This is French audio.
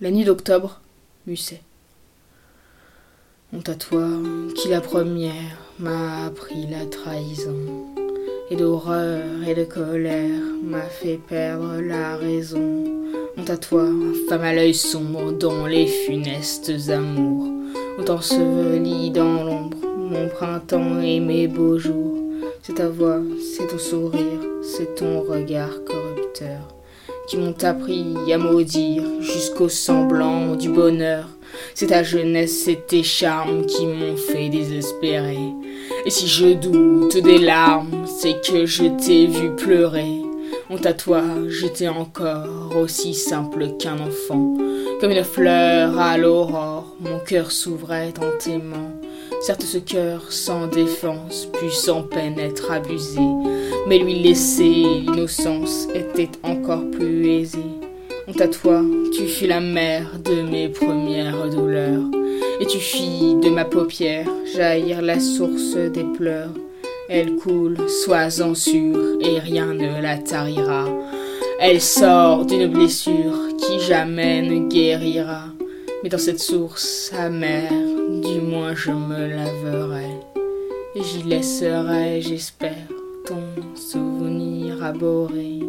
La nuit d'octobre, Musset. Honte à toi qui la première m'a appris la trahison, et d'horreur et de colère m'a fait perdre la raison. Honte à toi, femme à l'œil sombre dont les funestes amours ont enseveli dans l'ombre mon printemps et mes beaux jours. C'est ta voix, c'est ton sourire, c'est ton regard corrupteur qui m'ont appris à maudire jusqu'au semblant du bonheur. C'est ta jeunesse, c'est tes charmes qui m'ont fait désespérer. Et si je doute des larmes, c'est que je t'ai vu pleurer. Honte à toi, j'étais encore aussi simple qu'un enfant. Comme une fleur à l'aurore, mon cœur s'ouvrait en t'aimant. Certes, ce cœur sans défense put sans peine être abusé, mais lui laisser l'innocence était encore plus aisé. Honte à toi, tu fus la mère de mes premières douleurs, et tu fis de ma paupière jaillir la source des pleurs. Elle coule, sois-en sûr, et rien ne la tarira. Elle sort d'une blessure qui jamais ne guérira. Mais dans cette source amère, du moins je me laverai. J'y laisserai, j'espère, ton souvenir abhorré.